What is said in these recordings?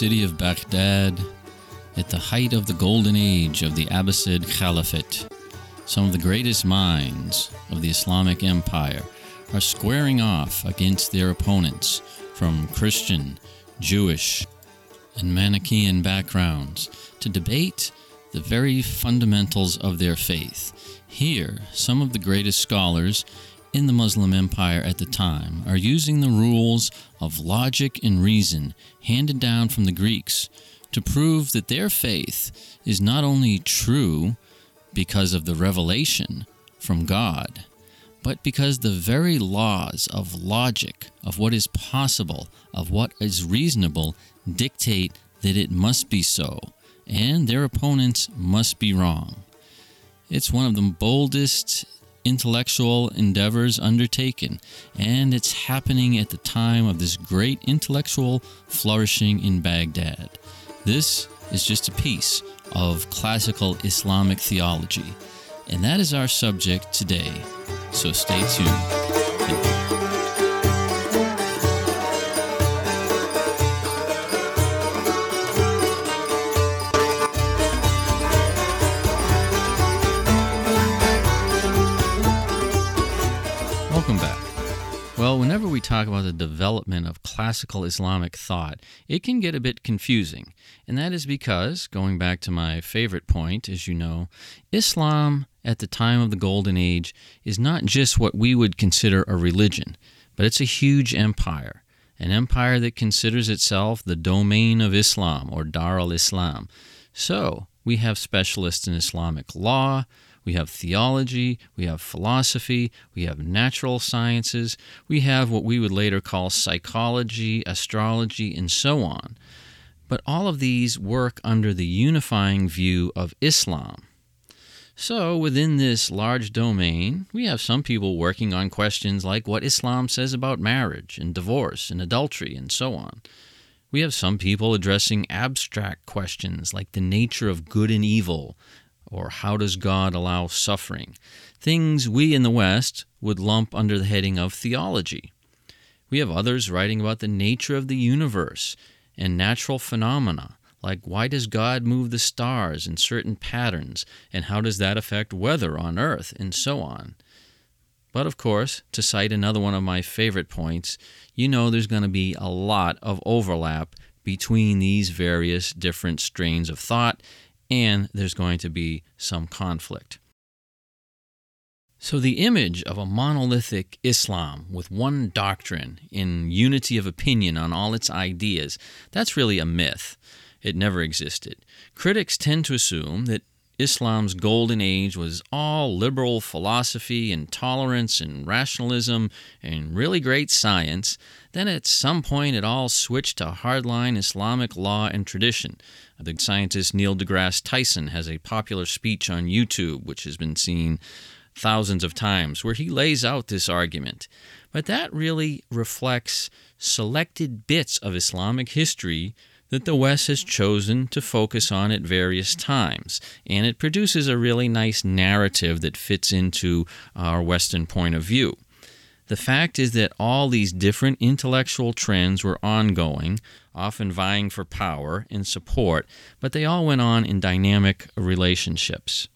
city of Baghdad, at the height of the golden age of the Abbasid Caliphate, some of the greatest minds of the Islamic Empire are squaring off against their opponents from Christian, Jewish, and Manichaean backgrounds to debate the very fundamentals of their faith. Here, some of the greatest scholars in the Muslim Empire at the time are using the rules of logic and reason handed down from the Greeks to prove that their faith is not only true because of the revelation from God, but because the very laws of logic, of what is possible, of what is reasonable, dictate that it must be so, and their opponents must be wrong. It's one of the boldest intellectual endeavors undertaken, and it's happening at the time of this great intellectual flourishing in Baghdad. This is just a piece of classical Islamic theology, and that is our subject today. So stay tuned. Talk about the development of classical Islamic thought, it can get a bit confusing. And that is because, going back to my favorite point, as you know, Islam at the time of the Golden Age is not just what we would consider a religion, but it's a huge empire. An empire that considers itself the domain of Islam or Dar al Islam. So, we have specialists in Islamic law, we have theology, we have philosophy, we have natural sciences, we have what we would later call psychology, astrology, and so on. But all of these work under the unifying view of Islam. So, within this large domain, we have some people working on questions like what Islam says about marriage and divorce and adultery and so on. We have some people addressing abstract questions like the nature of good and evil, or how does God allow suffering? Things we in the West would lump under the heading of theology. We have others writing about the nature of the universe and natural phenomena, like why does God move the stars in certain patterns, and how does that affect weather on Earth, and so on. But of course, to cite another one of my favorite points, you know there's going to be a lot of overlap between these various different strains of thought and there's going to be some conflict. So, the image of a monolithic Islam with one doctrine in unity of opinion on all its ideas, that's really a myth. It never existed. Critics tend to assume that Islam's golden age was all liberal philosophy and tolerance and rationalism and really great science. Then at some point it all switched to hardline Islamic law and tradition. The scientist Neil deGrasse Tyson has a popular speech on YouTube, which has been seen thousands of times, where he lays out this argument. But that really reflects selected bits of Islamic history that the West has chosen to focus on at various times. And it produces a really nice narrative that fits into our Western point of view. The fact is that all these different intellectual trends were ongoing, often vying for power and support, but they all went on in dynamic relationships.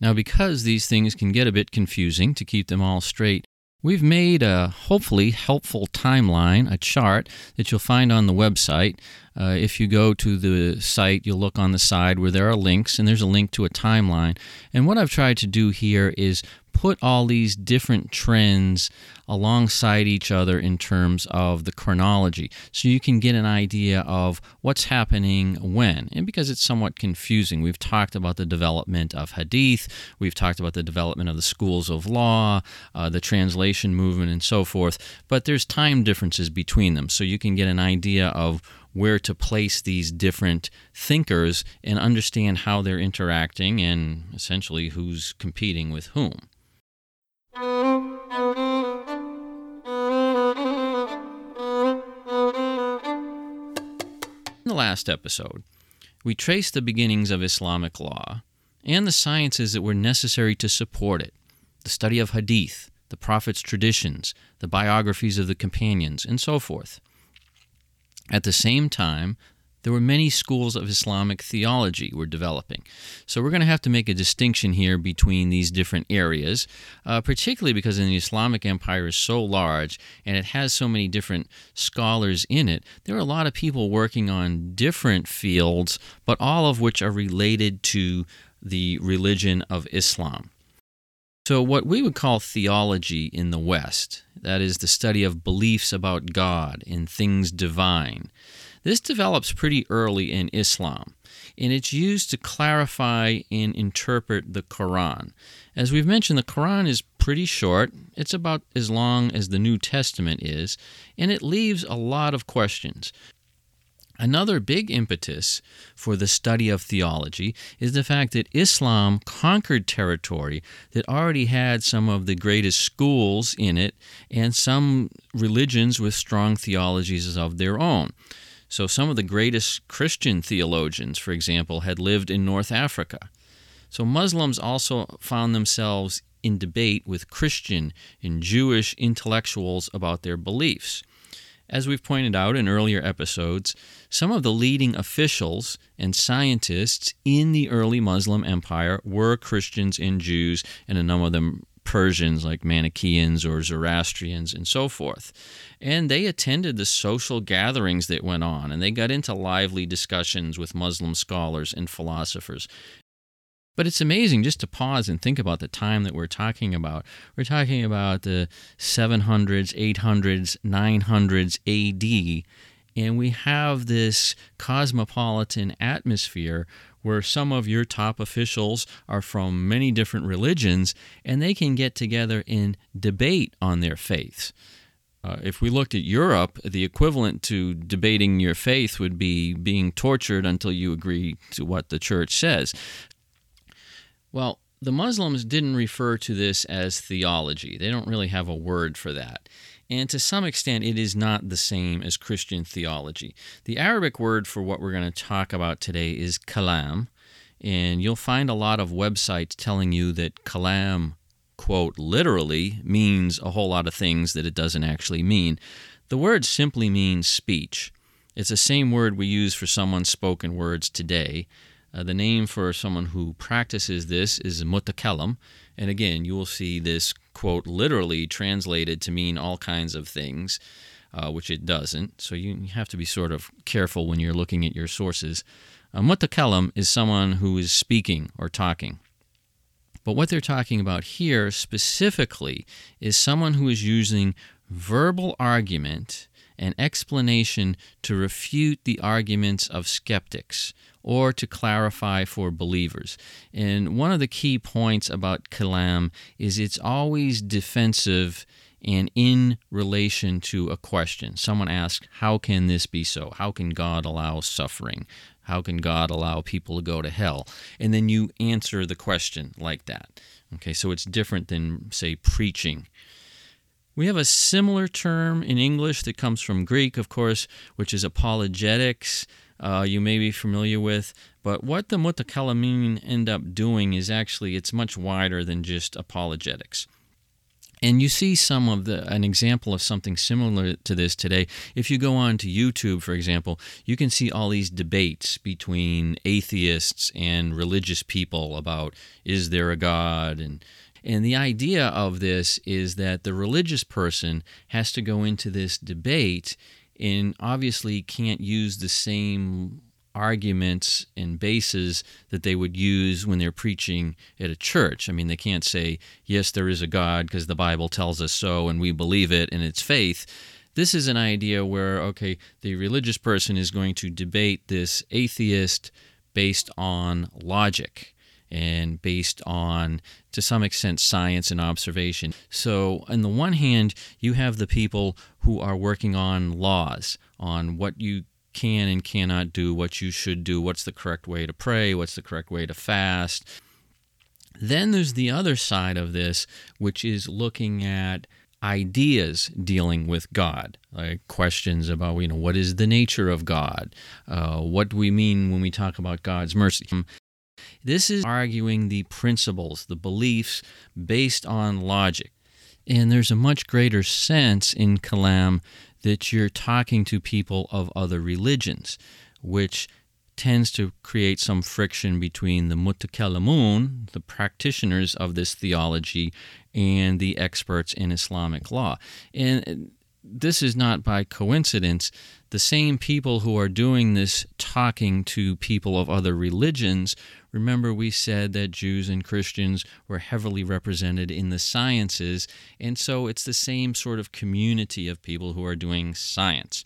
Now, because these things can get a bit confusing to keep them all straight, We've made a hopefully helpful timeline, a chart that you'll find on the website. Uh, if you go to the site, you'll look on the side where there are links, and there's a link to a timeline. And what I've tried to do here is put all these different trends alongside each other in terms of the chronology so you can get an idea of what's happening when. And because it's somewhat confusing, we've talked about the development of hadith, we've talked about the development of the schools of law, uh, the translation movement, and so forth, but there's time differences between them so you can get an idea of where to place these different thinkers and understand how they're interacting and essentially who's competing with whom. In the last episode, we traced the beginnings of Islamic law and the sciences that were necessary to support it the study of hadith, the Prophet's traditions, the biographies of the companions, and so forth. At the same time, there were many schools of Islamic theology were developing. So we're going to have to make a distinction here between these different areas, uh, particularly because the Islamic Empire is so large and it has so many different scholars in it. There are a lot of people working on different fields, but all of which are related to the religion of Islam. So, what we would call theology in the West, that is the study of beliefs about God and things divine, this develops pretty early in Islam, and it's used to clarify and interpret the Quran. As we've mentioned, the Quran is pretty short, it's about as long as the New Testament is, and it leaves a lot of questions. Another big impetus for the study of theology is the fact that Islam conquered territory that already had some of the greatest schools in it and some religions with strong theologies of their own. So, some of the greatest Christian theologians, for example, had lived in North Africa. So, Muslims also found themselves in debate with Christian and Jewish intellectuals about their beliefs. As we've pointed out in earlier episodes, some of the leading officials and scientists in the early Muslim empire were Christians and Jews, and a number of them Persians like Manichaeans or Zoroastrians and so forth. And they attended the social gatherings that went on, and they got into lively discussions with Muslim scholars and philosophers. But it's amazing just to pause and think about the time that we're talking about. We're talking about the 700s, 800s, 900s AD, and we have this cosmopolitan atmosphere where some of your top officials are from many different religions and they can get together and debate on their faiths. Uh, if we looked at Europe, the equivalent to debating your faith would be being tortured until you agree to what the church says. Well, the Muslims didn't refer to this as theology. They don't really have a word for that. And to some extent, it is not the same as Christian theology. The Arabic word for what we're going to talk about today is kalam. And you'll find a lot of websites telling you that kalam, quote, literally means a whole lot of things that it doesn't actually mean. The word simply means speech. It's the same word we use for someone's spoken words today. Uh, the name for someone who practices this is mutakallim. And again, you will see this quote literally translated to mean all kinds of things, uh, which it doesn't. So you have to be sort of careful when you're looking at your sources. Uh, mutakallim is someone who is speaking or talking. But what they're talking about here specifically is someone who is using verbal argument and explanation to refute the arguments of skeptics or to clarify for believers. And one of the key points about kalam is it's always defensive and in relation to a question. Someone asks, How can this be so? How can God allow suffering? How can God allow people to go to hell? And then you answer the question like that. Okay, so it's different than, say, preaching. We have a similar term in English that comes from Greek, of course, which is apologetics uh, you may be familiar with. But what the mutakallimin end up doing is actually it's much wider than just apologetics. And you see some of the an example of something similar to this today. If you go on to YouTube, for example, you can see all these debates between atheists and religious people about is there a God and and the idea of this is that the religious person has to go into this debate and obviously can't use the same arguments and bases that they would use when they're preaching at a church. I mean, they can't say, yes, there is a God because the Bible tells us so and we believe it and it's faith. This is an idea where, okay, the religious person is going to debate this atheist based on logic and based on, to some extent, science and observation. So, on the one hand, you have the people who are working on laws, on what you can and cannot do, what you should do, what's the correct way to pray, what's the correct way to fast. Then there's the other side of this, which is looking at ideas dealing with God, like questions about you know what is the nature of God, uh, what do we mean when we talk about God's mercy. This is arguing the principles, the beliefs based on logic. And there's a much greater sense in Kalam that you're talking to people of other religions, which tends to create some friction between the mutakallimun, the practitioners of this theology, and the experts in Islamic law. And this is not by coincidence. The same people who are doing this talking to people of other religions, remember we said that Jews and Christians were heavily represented in the sciences, and so it's the same sort of community of people who are doing science.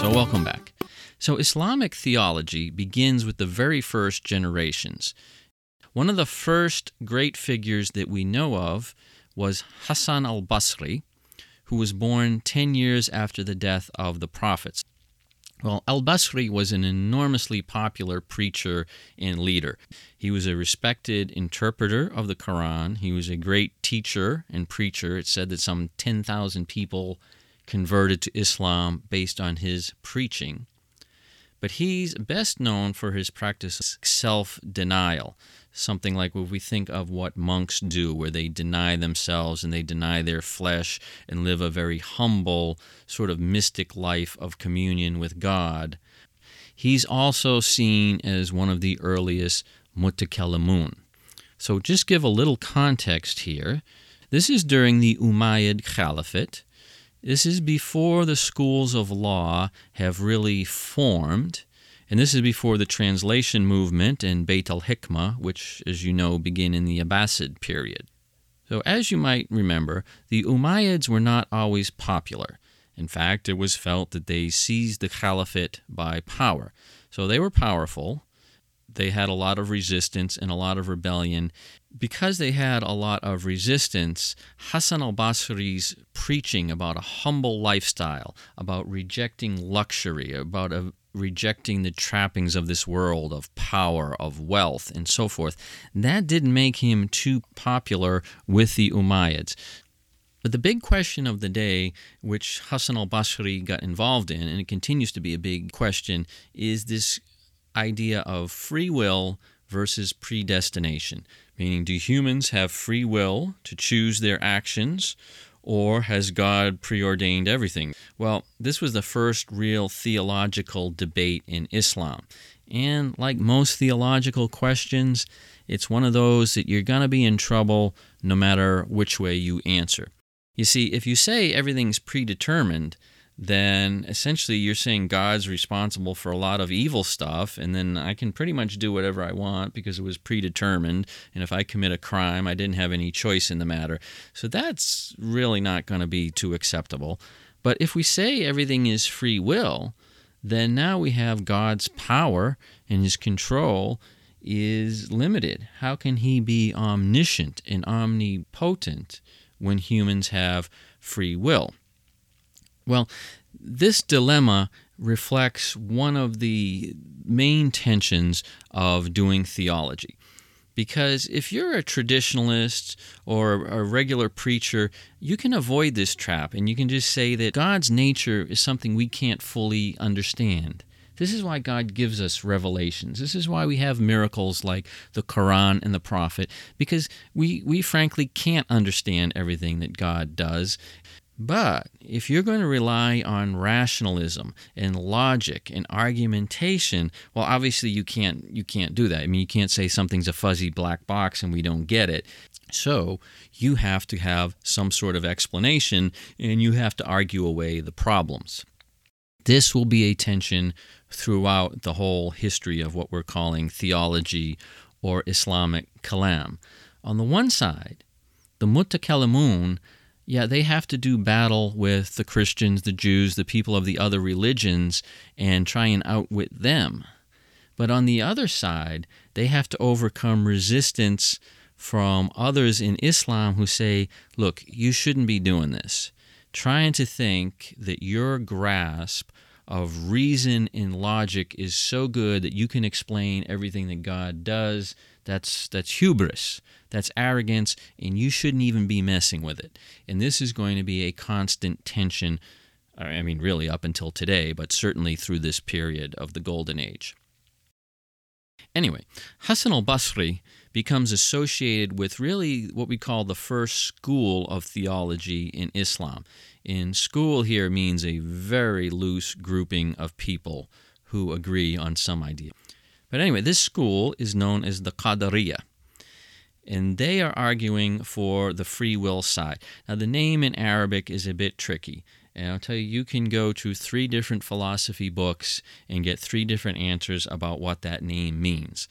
So, welcome back. So, Islamic theology begins with the very first generations. One of the first great figures that we know of was Hassan al Basri, who was born 10 years after the death of the prophets. Well, al Basri was an enormously popular preacher and leader. He was a respected interpreter of the Quran. He was a great teacher and preacher. It said that some 10,000 people converted to Islam based on his preaching. But he's best known for his practice of self denial something like what we think of what monks do, where they deny themselves and they deny their flesh and live a very humble, sort of mystic life of communion with God. He's also seen as one of the earliest mutakallimun. So, just give a little context here. This is during the Umayyad Caliphate. This is before the schools of law have really formed. And this is before the translation movement and Beit al Hikmah, which, as you know, begin in the Abbasid period. So, as you might remember, the Umayyads were not always popular. In fact, it was felt that they seized the caliphate by power. So, they were powerful. They had a lot of resistance and a lot of rebellion. Because they had a lot of resistance, Hassan al Basri's preaching about a humble lifestyle, about rejecting luxury, about a rejecting the trappings of this world of power, of wealth, and so forth, that didn't make him too popular with the Umayyads. But the big question of the day, which Hassan al Basri got involved in, and it continues to be a big question, is this idea of free will versus predestination. Meaning, do humans have free will to choose their actions, or has God preordained everything? Well, this was the first real theological debate in Islam. And like most theological questions, it's one of those that you're going to be in trouble no matter which way you answer. You see, if you say everything's predetermined, then essentially you're saying God's responsible for a lot of evil stuff, and then I can pretty much do whatever I want because it was predetermined. And if I commit a crime, I didn't have any choice in the matter. So that's really not going to be too acceptable. But if we say everything is free will, then now we have God's power and his control is limited. How can he be omniscient and omnipotent when humans have free will? Well, this dilemma reflects one of the main tensions of doing theology. Because if you're a traditionalist or a regular preacher, you can avoid this trap and you can just say that God's nature is something we can't fully understand. This is why God gives us revelations. This is why we have miracles like the Quran and the Prophet, because we, we frankly can't understand everything that God does. But if you're going to rely on rationalism and logic and argumentation, well obviously you can't you can't do that. I mean you can't say something's a fuzzy black box and we don't get it. So, you have to have some sort of explanation and you have to argue away the problems. This will be a tension throughout the whole history of what we're calling theology or Islamic kalam. On the one side, the mutakallimun yeah, they have to do battle with the Christians, the Jews, the people of the other religions, and try and outwit them. But on the other side, they have to overcome resistance from others in Islam who say, look, you shouldn't be doing this. Trying to think that your grasp of reason and logic is so good that you can explain everything that God does that's that's hubris. That's arrogance, and you shouldn't even be messing with it. And this is going to be a constant tension. Uh, I mean, really up until today, but certainly through this period of the Golden Age. Anyway, Hassan al Basri becomes associated with really what we call the first school of theology in Islam. In school here means a very loose grouping of people who agree on some idea. But anyway, this school is known as the Qadariyah. And they are arguing for the free will side. Now, the name in Arabic is a bit tricky. And I'll tell you, you can go to three different philosophy books and get three different answers about what that name means.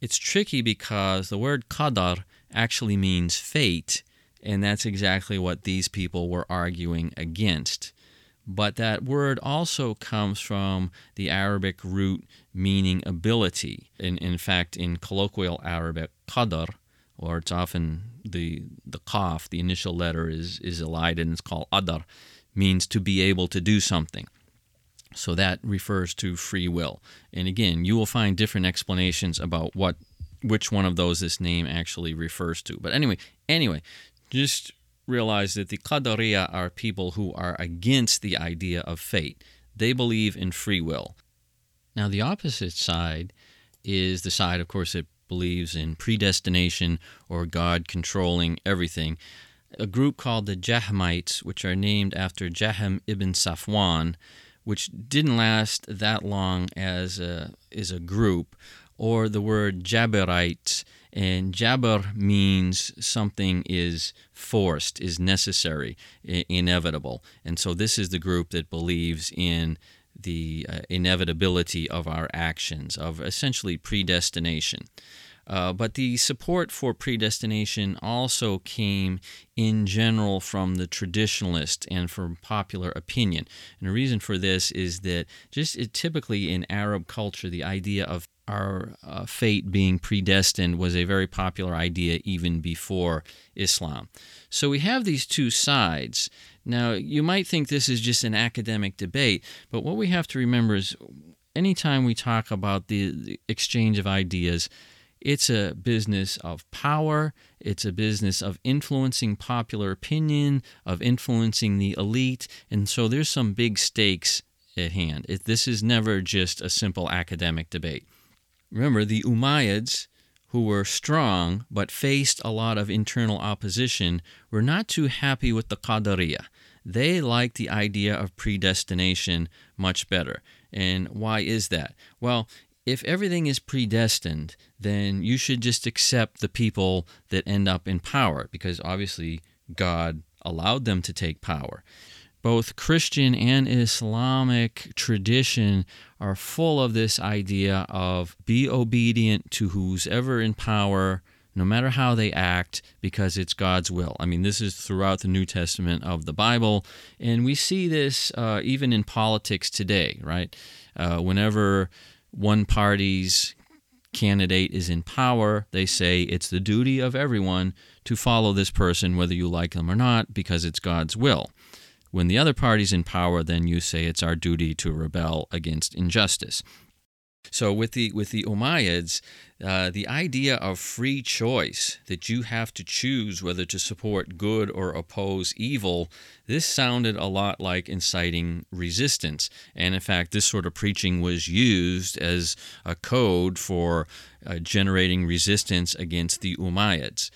It's tricky because the word qadar actually means fate, and that's exactly what these people were arguing against. But that word also comes from the Arabic root meaning ability. In, in fact, in colloquial Arabic, qadar, or it's often the the qaf, the initial letter is is elided and it's called adar, means to be able to do something. So that refers to free will. And again, you will find different explanations about what which one of those this name actually refers to. But anyway, anyway, just realize that the Qadariya are people who are against the idea of fate. They believe in free will. Now, the opposite side is the side, of course, that believes in predestination or God controlling everything. A group called the Jahmites, which are named after Jahm ibn Safwan, which didn't last that long as a, as a group, or the word Jabarites. And Jabr means something is forced, is necessary, inevitable. And so this is the group that believes in the uh, inevitability of our actions, of essentially predestination. Uh, but the support for predestination also came in general from the traditionalist and from popular opinion. And the reason for this is that just it, typically in Arab culture, the idea of our uh, fate being predestined was a very popular idea even before Islam. So we have these two sides. Now, you might think this is just an academic debate, but what we have to remember is anytime we talk about the, the exchange of ideas, it's a business of power. It's a business of influencing popular opinion, of influencing the elite. And so there's some big stakes at hand. It, this is never just a simple academic debate. Remember, the Umayyads, who were strong but faced a lot of internal opposition, were not too happy with the Qadariyah. They liked the idea of predestination much better. And why is that? Well, if everything is predestined, then you should just accept the people that end up in power because obviously God allowed them to take power. Both Christian and Islamic tradition are full of this idea of be obedient to who's ever in power, no matter how they act, because it's God's will. I mean, this is throughout the New Testament of the Bible, and we see this uh, even in politics today, right? Uh, whenever one party's candidate is in power, they say it's the duty of everyone to follow this person, whether you like them or not, because it's God's will. When the other party's in power, then you say it's our duty to rebel against injustice. So with the with the Umayyads, uh, the idea of free choice that you have to choose whether to support good or oppose evil, this sounded a lot like inciting resistance. And in fact, this sort of preaching was used as a code for uh, generating resistance against the Umayyads.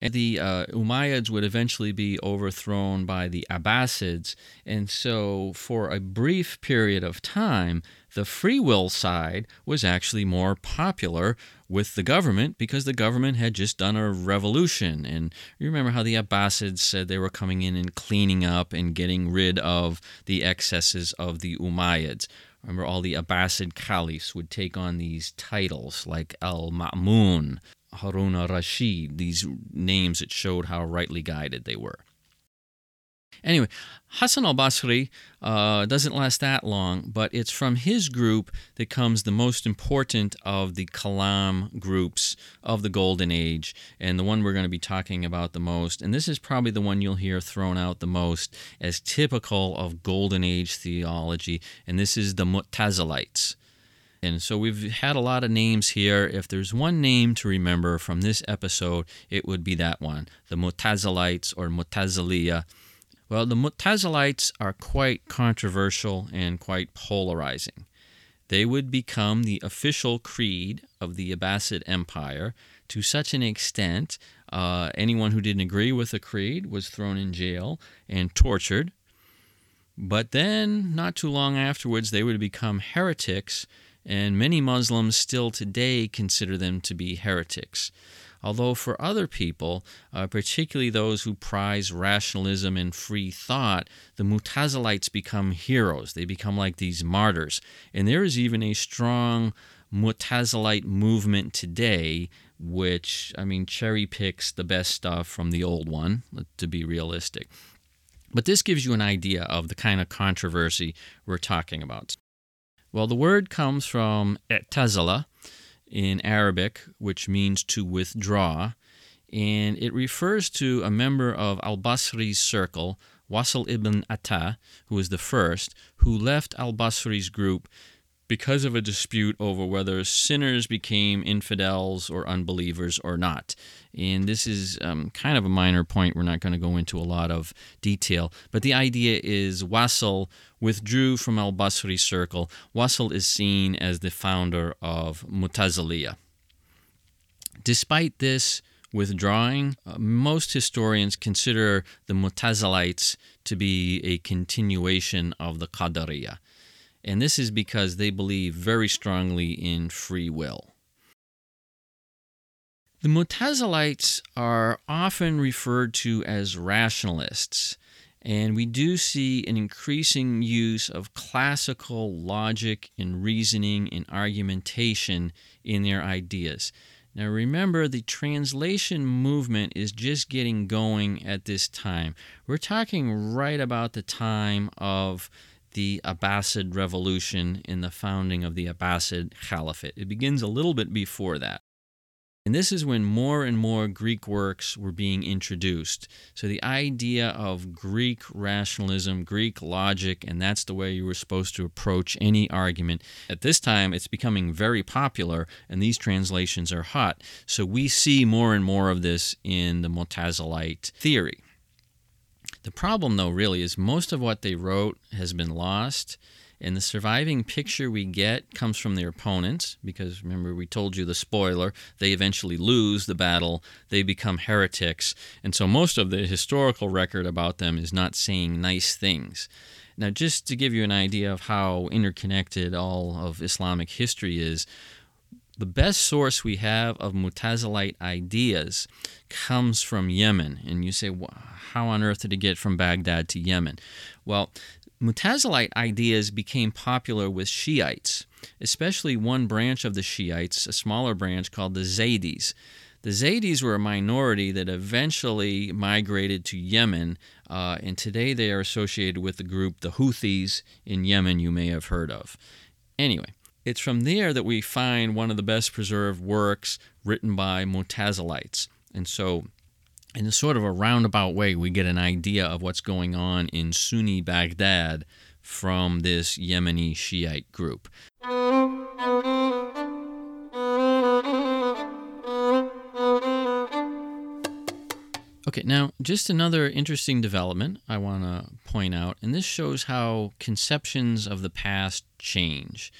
And the uh, Umayyads would eventually be overthrown by the Abbasids. And so, for a brief period of time, the free will side was actually more popular with the government because the government had just done a revolution. And you remember how the Abbasids said they were coming in and cleaning up and getting rid of the excesses of the Umayyads. Remember, all the Abbasid caliphs would take on these titles like Al Ma'mun, Harun al Rashid, these names that showed how rightly guided they were. Anyway, Hassan al Basri uh, doesn't last that long, but it's from his group that comes the most important of the Kalam groups of the Golden Age, and the one we're going to be talking about the most. And this is probably the one you'll hear thrown out the most as typical of Golden Age theology, and this is the Mu'tazilites. And so we've had a lot of names here. If there's one name to remember from this episode, it would be that one the Mu'tazilites or Mu'taziliya. Well, the Mu'tazilites are quite controversial and quite polarizing. They would become the official creed of the Abbasid Empire to such an extent uh, anyone who didn't agree with the creed was thrown in jail and tortured. But then, not too long afterwards, they would become heretics, and many Muslims still today consider them to be heretics. Although for other people, uh, particularly those who prize rationalism and free thought, the Mutazilites become heroes. They become like these martyrs. And there is even a strong Mutazilite movement today, which, I mean, cherry picks the best stuff from the old one, to be realistic. But this gives you an idea of the kind of controversy we're talking about. Well, the word comes from i'tazala in Arabic, which means to withdraw, and it refers to a member of al Basri's circle, Wasl ibn Atta, who was the first, who left al Basri's group because of a dispute over whether sinners became infidels or unbelievers or not. And this is um, kind of a minor point. We're not going to go into a lot of detail. But the idea is Wasl withdrew from al Basri circle. Wasl is seen as the founder of Mutaziliya. Despite this withdrawing, uh, most historians consider the Mutazilites to be a continuation of the Qadariyah. And this is because they believe very strongly in free will. The Mutazilites are often referred to as rationalists, and we do see an increasing use of classical logic and reasoning and argumentation in their ideas. Now, remember, the translation movement is just getting going at this time. We're talking right about the time of the Abbasid revolution in the founding of the Abbasid Caliphate. It begins a little bit before that. And this is when more and more Greek works were being introduced. So the idea of Greek rationalism, Greek logic, and that's the way you were supposed to approach any argument. At this time, it's becoming very popular, and these translations are hot. So we see more and more of this in the Mutazilite theory. The problem, though, really is most of what they wrote has been lost, and the surviving picture we get comes from their opponents, because remember, we told you the spoiler, they eventually lose the battle, they become heretics, and so most of the historical record about them is not saying nice things. Now, just to give you an idea of how interconnected all of Islamic history is, the best source we have of Mutazilite ideas comes from Yemen. And you say, well, how on earth did it get from Baghdad to Yemen? Well, Mutazilite ideas became popular with Shiites, especially one branch of the Shiites, a smaller branch called the Zaydis. The Zaydis were a minority that eventually migrated to Yemen, uh, and today they are associated with the group the Houthis in Yemen, you may have heard of. Anyway, it's from there that we find one of the best preserved works written by Mutazilites. And so, in a sort of a roundabout way, we get an idea of what's going on in Sunni Baghdad from this Yemeni Shiite group. Okay, now just another interesting development I want to point out, and this shows how conceptions of the past change.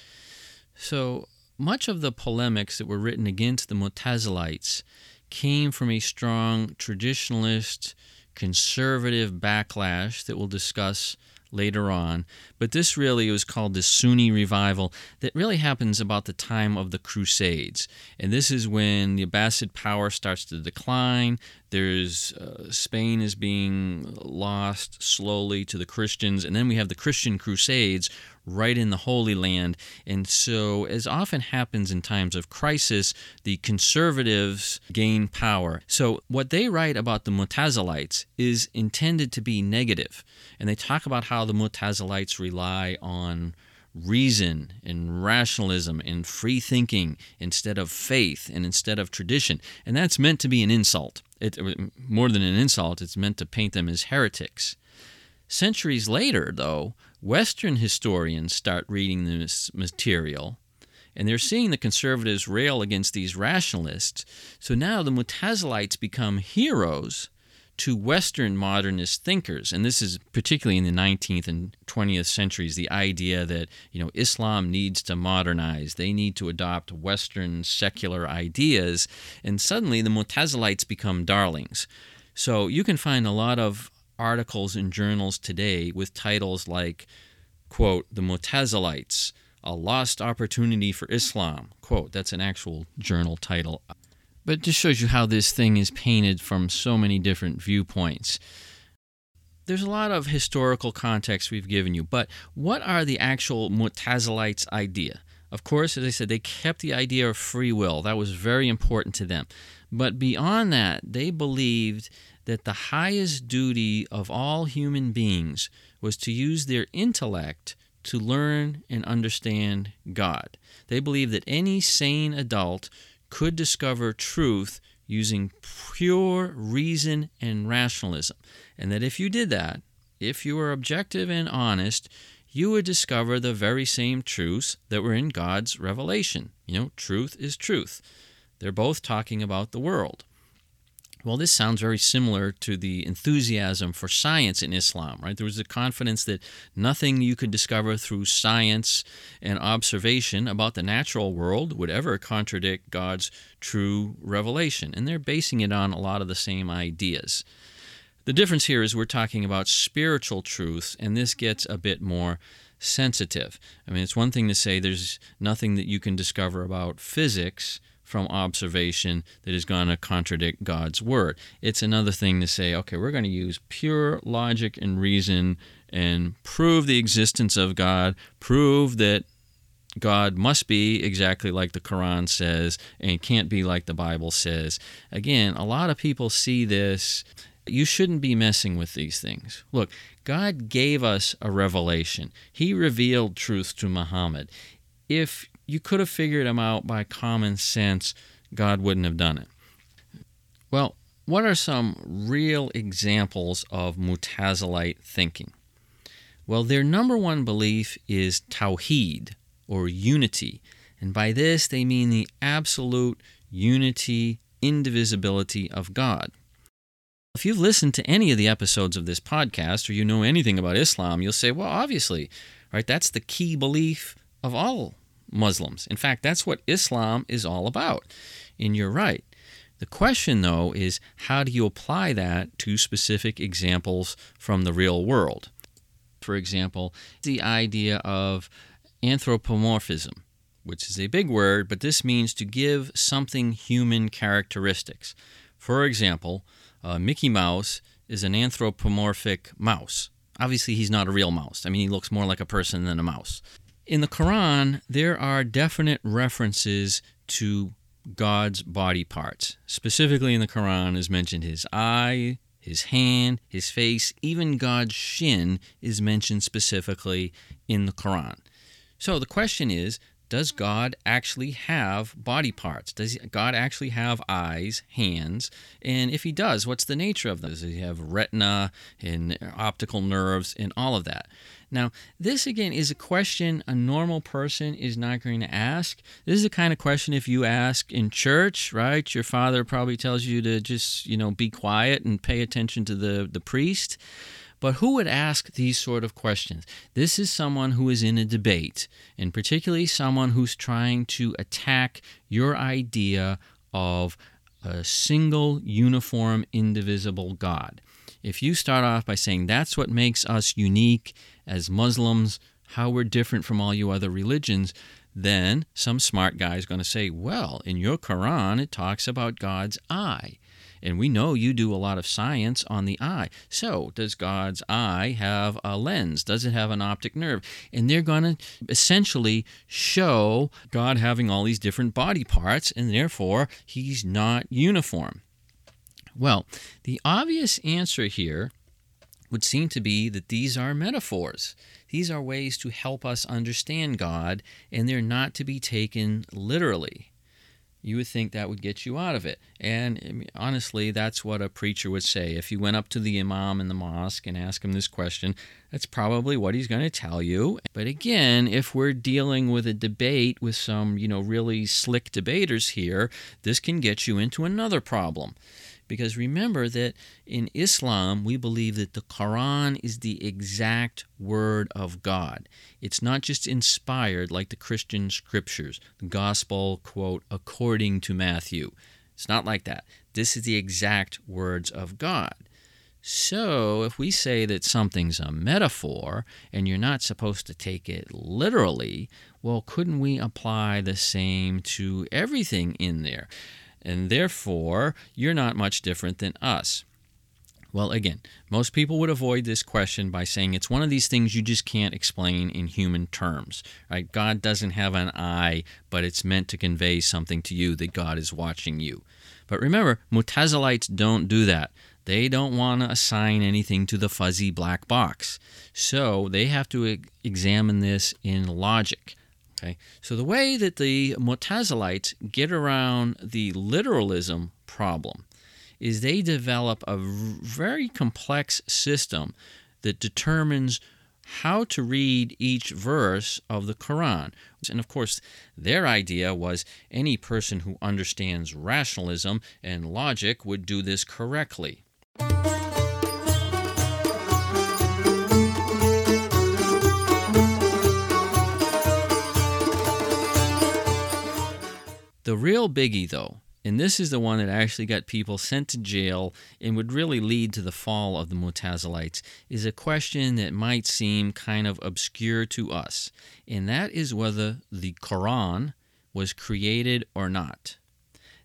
So much of the polemics that were written against the Mutazilites came from a strong traditionalist, conservative backlash that we'll discuss later on. But this really was called the Sunni revival that really happens about the time of the Crusades. And this is when the Abbasid power starts to decline. There's uh, Spain is being lost slowly to the Christians, and then we have the Christian Crusades right in the Holy Land. And so, as often happens in times of crisis, the conservatives gain power. So, what they write about the Mutazilites is intended to be negative. And they talk about how the Mutazilites rely on reason and rationalism and free thinking instead of faith and instead of tradition. And that's meant to be an insult. It, more than an insult, it's meant to paint them as heretics. Centuries later, though, Western historians start reading this material and they're seeing the conservatives rail against these rationalists. So now the Mutazilites become heroes to Western modernist thinkers, and this is particularly in the 19th and 20th centuries, the idea that you know Islam needs to modernize, they need to adopt Western secular ideas, and suddenly the Mutazilites become darlings. So you can find a lot of articles in journals today with titles like, quote, the Mutazilites, a lost opportunity for Islam, quote, that's an actual journal title. But it just shows you how this thing is painted from so many different viewpoints. There's a lot of historical context we've given you, but what are the actual Mutazilites' idea? Of course, as I said, they kept the idea of free will. That was very important to them. But beyond that, they believed that the highest duty of all human beings was to use their intellect to learn and understand God. They believed that any sane adult could discover truth using pure reason and rationalism. And that if you did that, if you were objective and honest, you would discover the very same truths that were in God's revelation. You know, truth is truth. They're both talking about the world. Well, this sounds very similar to the enthusiasm for science in Islam, right? There was a confidence that nothing you could discover through science and observation about the natural world would ever contradict God's true revelation. And they're basing it on a lot of the same ideas. The difference here is we're talking about spiritual truth, and this gets a bit more sensitive. I mean, it's one thing to say there's nothing that you can discover about physics from observation that is going to contradict God's word. It's another thing to say, okay, we're going to use pure logic and reason and prove the existence of God, prove that God must be exactly like the Quran says and can't be like the Bible says. Again, a lot of people see this. You shouldn't be messing with these things. Look, God gave us a revelation. He revealed truth to Muhammad. If you could have figured them out by common sense. God wouldn't have done it. Well, what are some real examples of Mutazilite thinking? Well, their number one belief is Tawheed, or unity. And by this, they mean the absolute unity, indivisibility of God. If you've listened to any of the episodes of this podcast or you know anything about Islam, you'll say, well, obviously, right? That's the key belief of all Muslims. In fact, that's what Islam is all about. And you're right. The question, though, is how do you apply that to specific examples from the real world? For example, the idea of anthropomorphism, which is a big word, but this means to give something human characteristics. For example, uh, Mickey Mouse is an anthropomorphic mouse. Obviously, he's not a real mouse. I mean, he looks more like a person than a mouse. In the Quran, there are definite references to God's body parts. Specifically in the Quran is mentioned his eye, his hand, his face, even God's shin is mentioned specifically in the Quran. So the question is does God actually have body parts? Does God actually have eyes, hands? And if he does, what's the nature of those? Does he have retina and optical nerves and all of that? Now, this again is a question a normal person is not going to ask. This is the kind of question if you ask in church, right? Your father probably tells you to just, you know, be quiet and pay attention to the, the priest. But who would ask these sort of questions? This is someone who is in a debate, and particularly someone who's trying to attack your idea of a single, uniform, indivisible God. If you start off by saying that's what makes us unique as Muslims, how we're different from all you other religions, then some smart guy is going to say, well, in your Quran, it talks about God's eye. And we know you do a lot of science on the eye. So, does God's eye have a lens? Does it have an optic nerve? And they're going to essentially show God having all these different body parts, and therefore he's not uniform. Well, the obvious answer here would seem to be that these are metaphors. These are ways to help us understand God, and they're not to be taken literally. You would think that would get you out of it. And honestly, that's what a preacher would say. If you went up to the imam in the mosque and asked him this question, that's probably what he's going to tell you. But again, if we're dealing with a debate with some, you know, really slick debaters here, this can get you into another problem Because remember that in Islam, we believe that the Quran is the exact word of God. It's not just inspired like the Christian scriptures, the gospel, quote, according to Matthew. It's not like that. This is the exact words of God. So, if we say that something's a metaphor and you're not supposed to take it literally, well, couldn't we apply the same to everything in there? And therefore, you're not much different than us. Well, again, most people would avoid this question by saying it's one of these things you just can't explain in human terms. Right? God doesn't have an eye, but it's meant to convey something to you that God is watching you. But remember, Mutazilites don't do that. They don't want to assign anything to the fuzzy black box. So they have to examine this in logic. Okay? So the way that the Mutazilites get around the literalism problem is they develop a very complex system that determines how to read each verse of the Quran. And of course, their idea was any person who understands rationalism and logic would do this correctly. The real biggie, though, and this is the one that actually got people sent to jail and would really lead to the fall of the Mutazilites, is a question that might seem kind of obscure to us, and that is whether the Quran was created or not.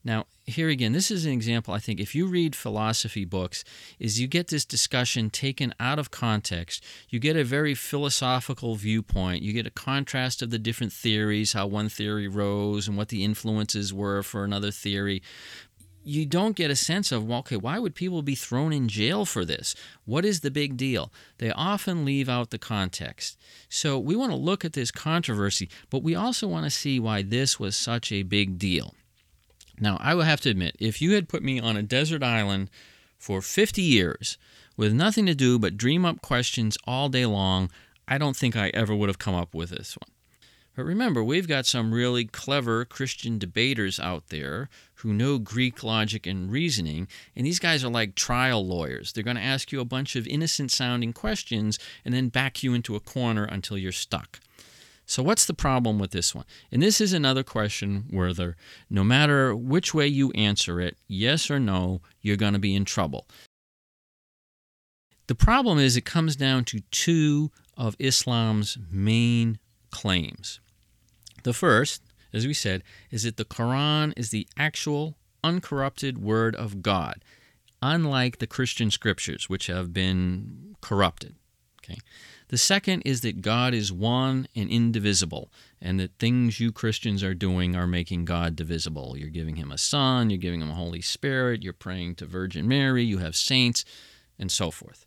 Now, here again, this is an example, I think, if you read philosophy books, is you get this discussion taken out of context. You get a very philosophical viewpoint. You get a contrast of the different theories, how one theory rose and what the influences were for another theory. You don't get a sense of, well, okay, why would people be thrown in jail for this? What is the big deal? They often leave out the context. So we want to look at this controversy, but we also want to see why this was such a big deal. Now, I will have to admit, if you had put me on a desert island for 50 years with nothing to do but dream up questions all day long, I don't think I ever would have come up with this one. But remember, we've got some really clever Christian debaters out there who know Greek logic and reasoning, and these guys are like trial lawyers. They're going to ask you a bunch of innocent sounding questions and then back you into a corner until you're stuck. So, what's the problem with this one? And this is another question where the, no matter which way you answer it, yes or no, you're going to be in trouble. The problem is it comes down to two of Islam's main claims. The first, as we said, is that the Quran is the actual, uncorrupted Word of God, unlike the Christian scriptures, which have been corrupted. Okay. The second is that God is one and indivisible, and that things you Christians are doing are making God divisible. You're giving him a son, you're giving him a Holy Spirit, you're praying to Virgin Mary, you have saints, and so forth.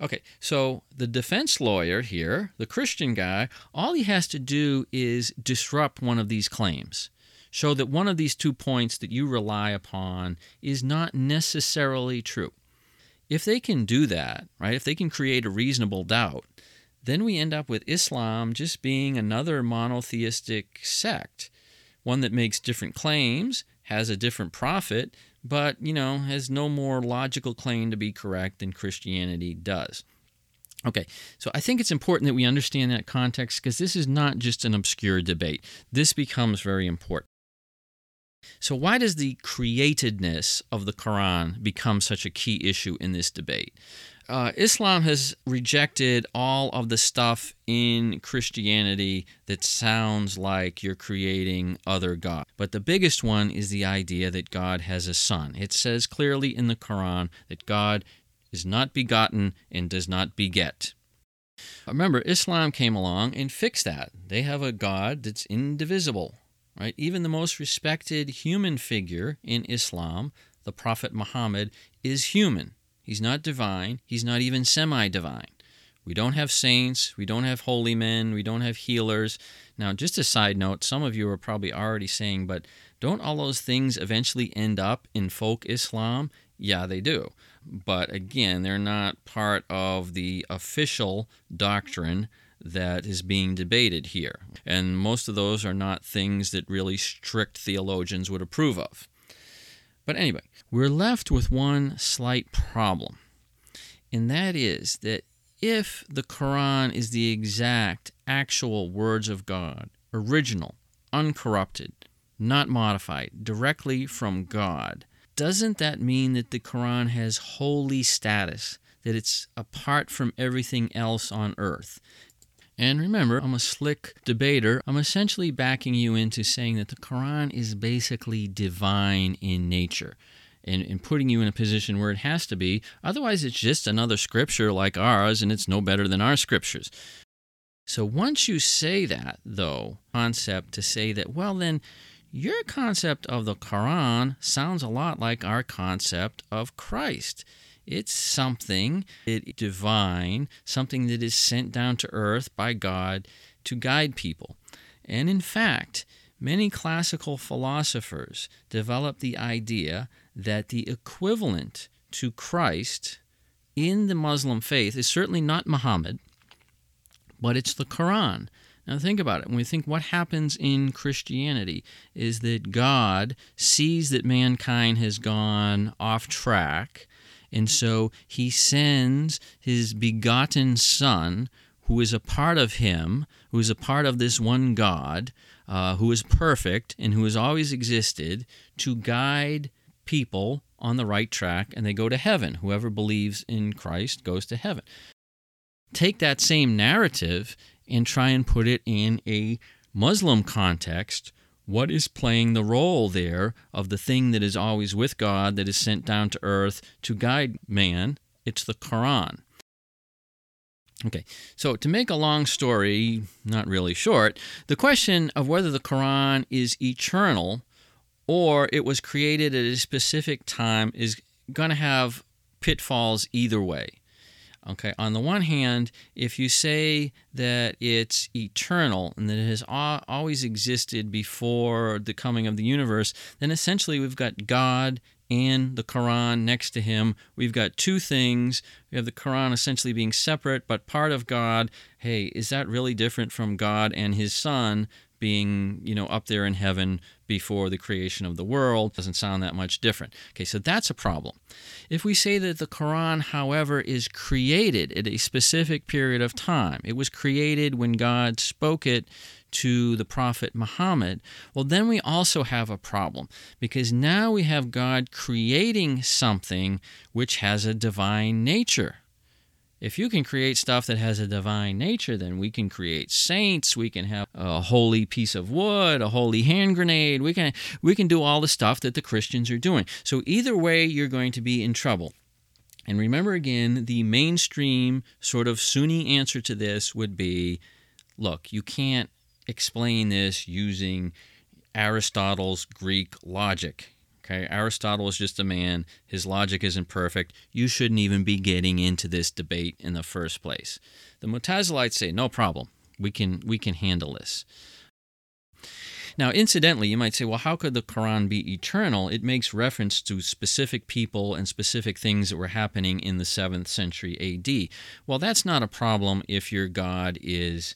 Okay, so the defense lawyer here, the Christian guy, all he has to do is disrupt one of these claims. Show that one of these two points that you rely upon is not necessarily true. If they can do that, right, if they can create a reasonable doubt, then we end up with Islam just being another monotheistic sect, one that makes different claims, has a different prophet, but, you know, has no more logical claim to be correct than Christianity does. Okay, so I think it's important that we understand that context because this is not just an obscure debate. This becomes very important. So, why does the createdness of the Quran become such a key issue in this debate? Uh, Islam has rejected all of the stuff in Christianity that sounds like you're creating other gods. But the biggest one is the idea that God has a son. It says clearly in the Quran that God is not begotten and does not beget. Remember, Islam came along and fixed that. They have a God that's indivisible right? Even the most respected human figure in Islam, the Prophet Muhammad, is human. He's not divine, he's not even semi divine. We don't have saints, we don't have holy men, we don't have healers. Now, just a side note, some of you are probably already saying, but don't all those things eventually end up in folk Islam? Yeah, they do. But again, they're not part of the official doctrine that is being debated here. And most of those are not things that really strict theologians would approve of. But anyway, we're left with one slight problem, and that is that if the Quran is the exact, actual words of God, original, uncorrupted, not modified, directly from God, doesn't that mean that the Quran has holy status, that it's apart from everything else on earth? And remember, I'm a slick debater. I'm essentially backing you into saying that the Quran is basically divine in nature and, and putting you in a position where it has to be. Otherwise, it's just another scripture like ours, and it's no better than our scriptures. So once you say that, though, concept to say that, well, then your concept of the Quran sounds a lot like our concept of Christ. It's something it, divine, something that is sent down to earth by God to guide people. And in fact, many classical philosophers developed the idea that the equivalent to Christ in the Muslim faith is certainly not Muhammad, but it's the Quran. Now think about it. When we think what happens in Christianity is that God sees that mankind has gone off track, and so he sends his begotten Son, who is a part of him, who is a part of this one God, uh, who is perfect and who has always existed, to guide people on the right track and they go to heaven. Whoever believes in Christ goes to heaven. Take that same narrative and try and put it in a Muslim context. What is playing the role there of the thing that is always with God, that is sent down to earth to guide man? It's the Quran. Okay, so to make a long story not really short, the question of whether the Quran is eternal or it was created at a specific time is going to have pitfalls either way. Okay, on the one hand, if you say that it's eternal and that it has always existed before the coming of the universe, then essentially we've got God and the Quran next to him. We've got two things. We have the Quran essentially being separate but part of God. Hey, is that really different from God and his Son being, you know, up there in heaven before the creation of the world. Doesn't sound that much different. Okay, so that's a problem. If we say that the Quran, however, is created at a specific period of time, it was created when God spoke it to the prophet Muhammad, well, then we also have a problem because now we have God creating something which has a divine nature. If you can create stuff that has a divine nature, then we can create saints. We can have a holy piece of wood, a holy hand grenade. We can we can do all the stuff that the Christians are doing. So either way, you're going to be in trouble. And remember again, the mainstream sort of Sunni answer to this would be, look, you can't explain this using Aristotle's Greek logic. Okay, Aristotle is just a man. His logic isn't perfect. You shouldn't even be getting into this debate in the first place. The Mutazilites say, no problem. We can we can handle this. Now, incidentally, you might say, well, how could the Quran be eternal? It makes reference to specific people and specific things that were happening in the 7th century AD. Well, that's not a problem if your God is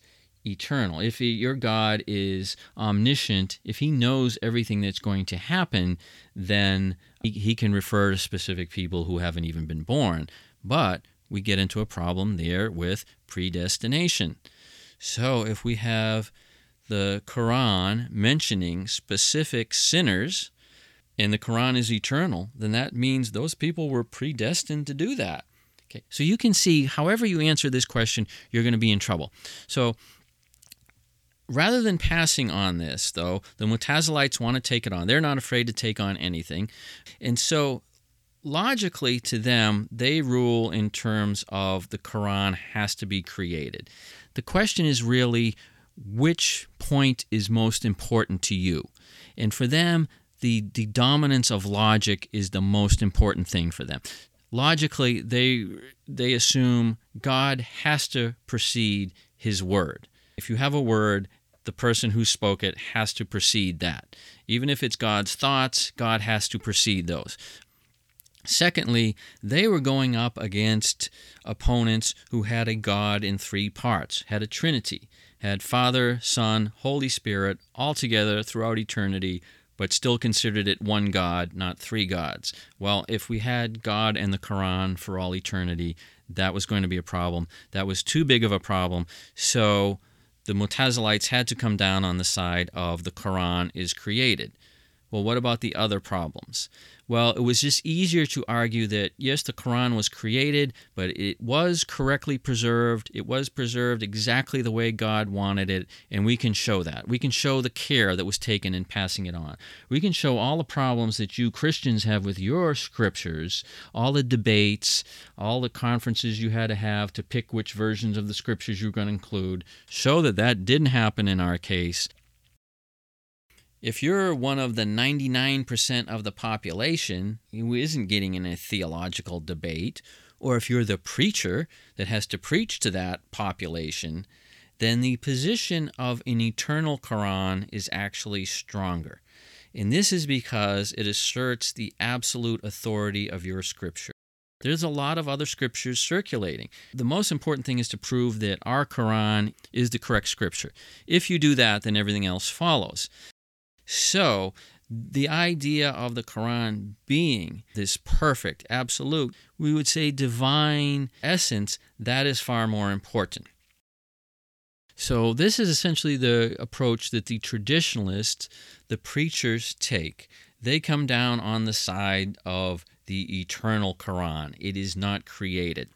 eternal. If your God is omniscient, if he knows everything that's going to happen, then he, he can refer to specific people who haven't even been born. But we get into a problem there with predestination. So if we have the Quran mentioning specific sinners, and the Quran is eternal, then that means those people were predestined to do that. Okay, so you can see, however you answer this question, you're going to be in trouble. So rather than passing on this, though, the Mutazilites want to take it on. They're not afraid to take on anything. And so, logically, to them, they rule in terms of the Quran has to be created. The question is really which point is most important to you? And for them, the, the dominance of logic is the most important thing for them. Logically, they, they assume God has to precede his word. If you have a word, the person who spoke it has to precede that. Even if it's God's thoughts, God has to precede those. Secondly, they were going up against opponents who had a God in three parts, had a Trinity, had Father, Son, Holy Spirit all together throughout eternity, but still considered it one God, not three gods. Well, if we had God and the Quran for all eternity, that was going to be a problem. That was too big of a problem. So the Mutazilites had to come down on the side of the Quran is created. Well, what about the other problems? Well, it was just easier to argue that yes, the Quran was created, but it was correctly preserved. It was preserved exactly the way God wanted it, and we can show that. We can show the care that was taken in passing it on. We can show all the problems that you Christians have with your scriptures, all the debates, all the conferences you had to have to pick which versions of the scriptures you're going to include. Show that that didn't happen in our case, if you're one of the 99% of the population who isn't getting in a theological debate, or if you're the preacher that has to preach to that population, then the position of an eternal Quran is actually stronger. And this is because it asserts the absolute authority of your scripture. There's a lot of other scriptures circulating. The most important thing is to prove that our Quran is the correct scripture. If you do that, then everything else follows. So, the idea of the Quran being this perfect, absolute, we would say divine essence, that is far more important. So, this is essentially the approach that the traditionalists, the preachers, take. They come down on the side of the eternal Quran. It is not created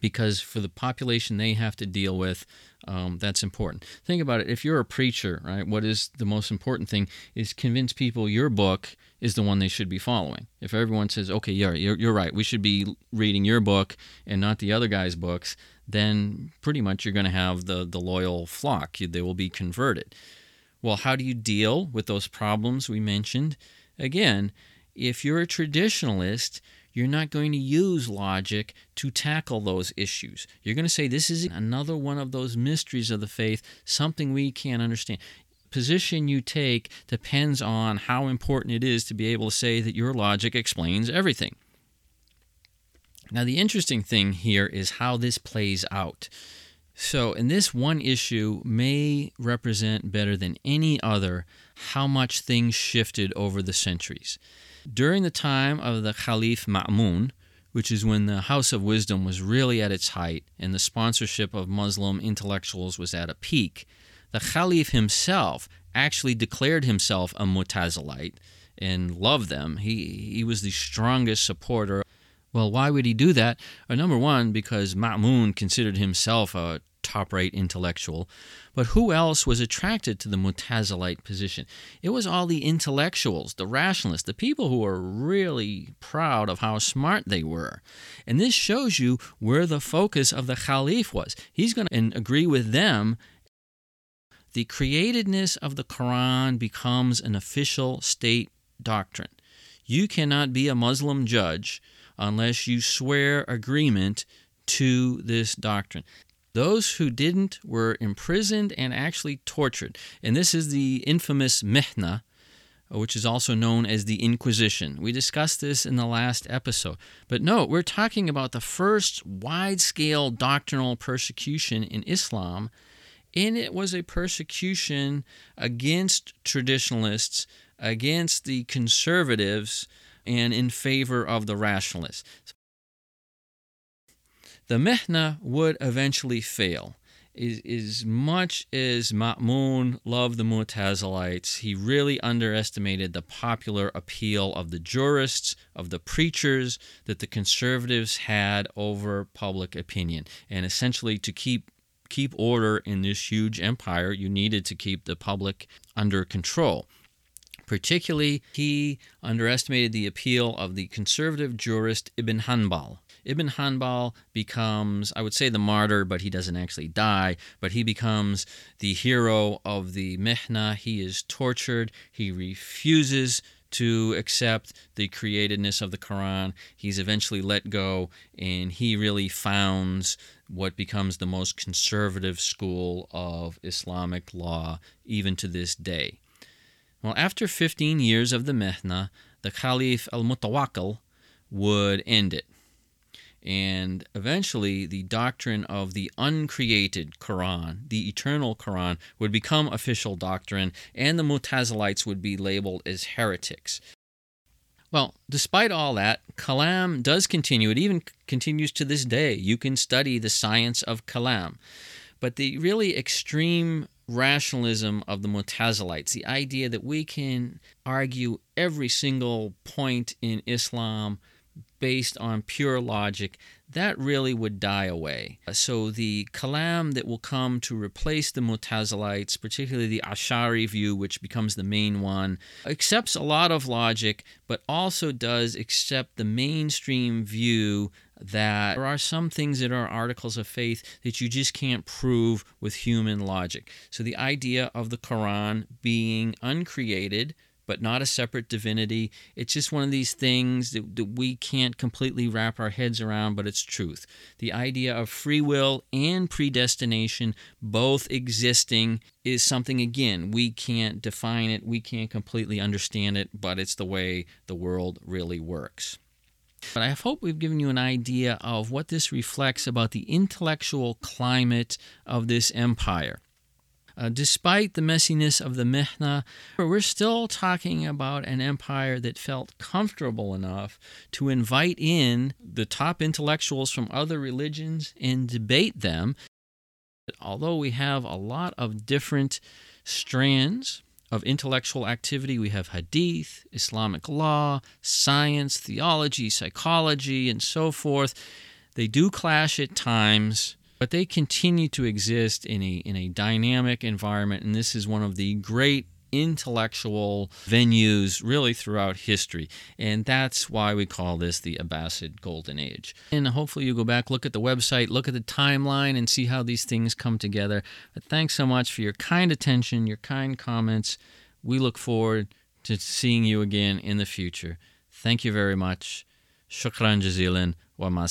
because for the population they have to deal with, um, that's important. Think about it. If you're a preacher, right, what is the most important thing is convince people your book is the one they should be following. If everyone says, okay, yeah, you're, you're right, we should be reading your book and not the other guy's books, then pretty much you're going to have the, the loyal flock. They will be converted. Well, how do you deal with those problems we mentioned? Again, if you're a traditionalist, you're not going to use logic to tackle those issues. You're going to say, This is another one of those mysteries of the faith, something we can't understand. Position you take depends on how important it is to be able to say that your logic explains everything. Now, the interesting thing here is how this plays out. So, in this one issue, may represent better than any other how much things shifted over the centuries. During the time of the Caliph Ma'mun, which is when the House of Wisdom was really at its height and the sponsorship of Muslim intellectuals was at a peak, the Caliph himself actually declared himself a Mutazilite and loved them. He, he was the strongest supporter. Well, why would he do that? Uh, number one, because Ma'mun considered himself a top rate intellectual. But who else was attracted to the Mutazilite position? It was all the intellectuals, the rationalists, the people who were really proud of how smart they were. And this shows you where the focus of the Caliph was. He's going to agree with them. The createdness of the Quran becomes an official state doctrine. You cannot be a Muslim judge unless you swear agreement to this doctrine. Those who didn't were imprisoned and actually tortured. And this is the infamous Mihna, uh, which is also known as the Inquisition. We discussed this in the last episode. But note, we're talking about the first wide scale doctrinal persecution in Islam, and it was a persecution against traditionalists, against the conservatives, and in favor of the rationalists. The Mihna would eventually fail. As much as Ma'mun loved the Mu'tazilites, he really underestimated the popular appeal of the jurists, of the preachers that the conservatives had over public opinion. And essentially, to keep keep order in this huge empire, you needed to keep the public under control. Particularly, he underestimated the appeal of the conservative jurist Ibn Hanbal. Ibn Hanbal becomes, I would say, the martyr, but he doesn't actually die, but he becomes the hero of the Mihna. He is tortured, he refuses to accept the createdness of the Quran. He's eventually let go, and he really founds what becomes the most conservative school of Islamic law, even to this day. Well, after 15 years of the Mihna, the Caliph al Mutawakkil would end it. And eventually, the doctrine of the uncreated Quran, the eternal Quran, would become official doctrine, and the Mutazilites would be labeled as heretics. Well, despite all that, Kalam does continue. It even continues to this day. You can study the science of Kalam. But the really extreme rationalism of the Mutazilites, the idea that we can argue every single point in Islam based on pure logic, that really would die away. So the kalam that will come to replace the Mutazilites, particularly the Ash'ari view, which becomes the main one, accepts a lot of logic, but also does accept the mainstream view that there are some things that are articles of faith that you just can't prove with human logic. So the idea of the Quran being uncreated, but not a separate divinity. It's just one of these things that, that, we can't completely wrap our heads around, but it's truth. The idea of free will and predestination both existing is something, again, we can't define it, we can't completely understand it, but it's the way the world really works. But I hope we've given you an idea of what this reflects about the intellectual climate of this empire. Uh, despite the messiness of the Mihna, we're still talking about an empire that felt comfortable enough to invite in the top intellectuals from other religions and debate them. Although we have a lot of different strands of intellectual activity, we have hadith, Islamic law, science, theology, psychology, and so forth. They do clash at times but they continue to exist in a in a dynamic environment and this is one of the great intellectual venues really throughout history. And that's why we call this the Abbasid Golden Age. And hopefully you go back, look at the website, look at the timeline, and see how these things come together. But thanks so much for your kind attention, your kind comments. We look forward to seeing you again in the future. Thank you very much. Shukran jazilan wa ma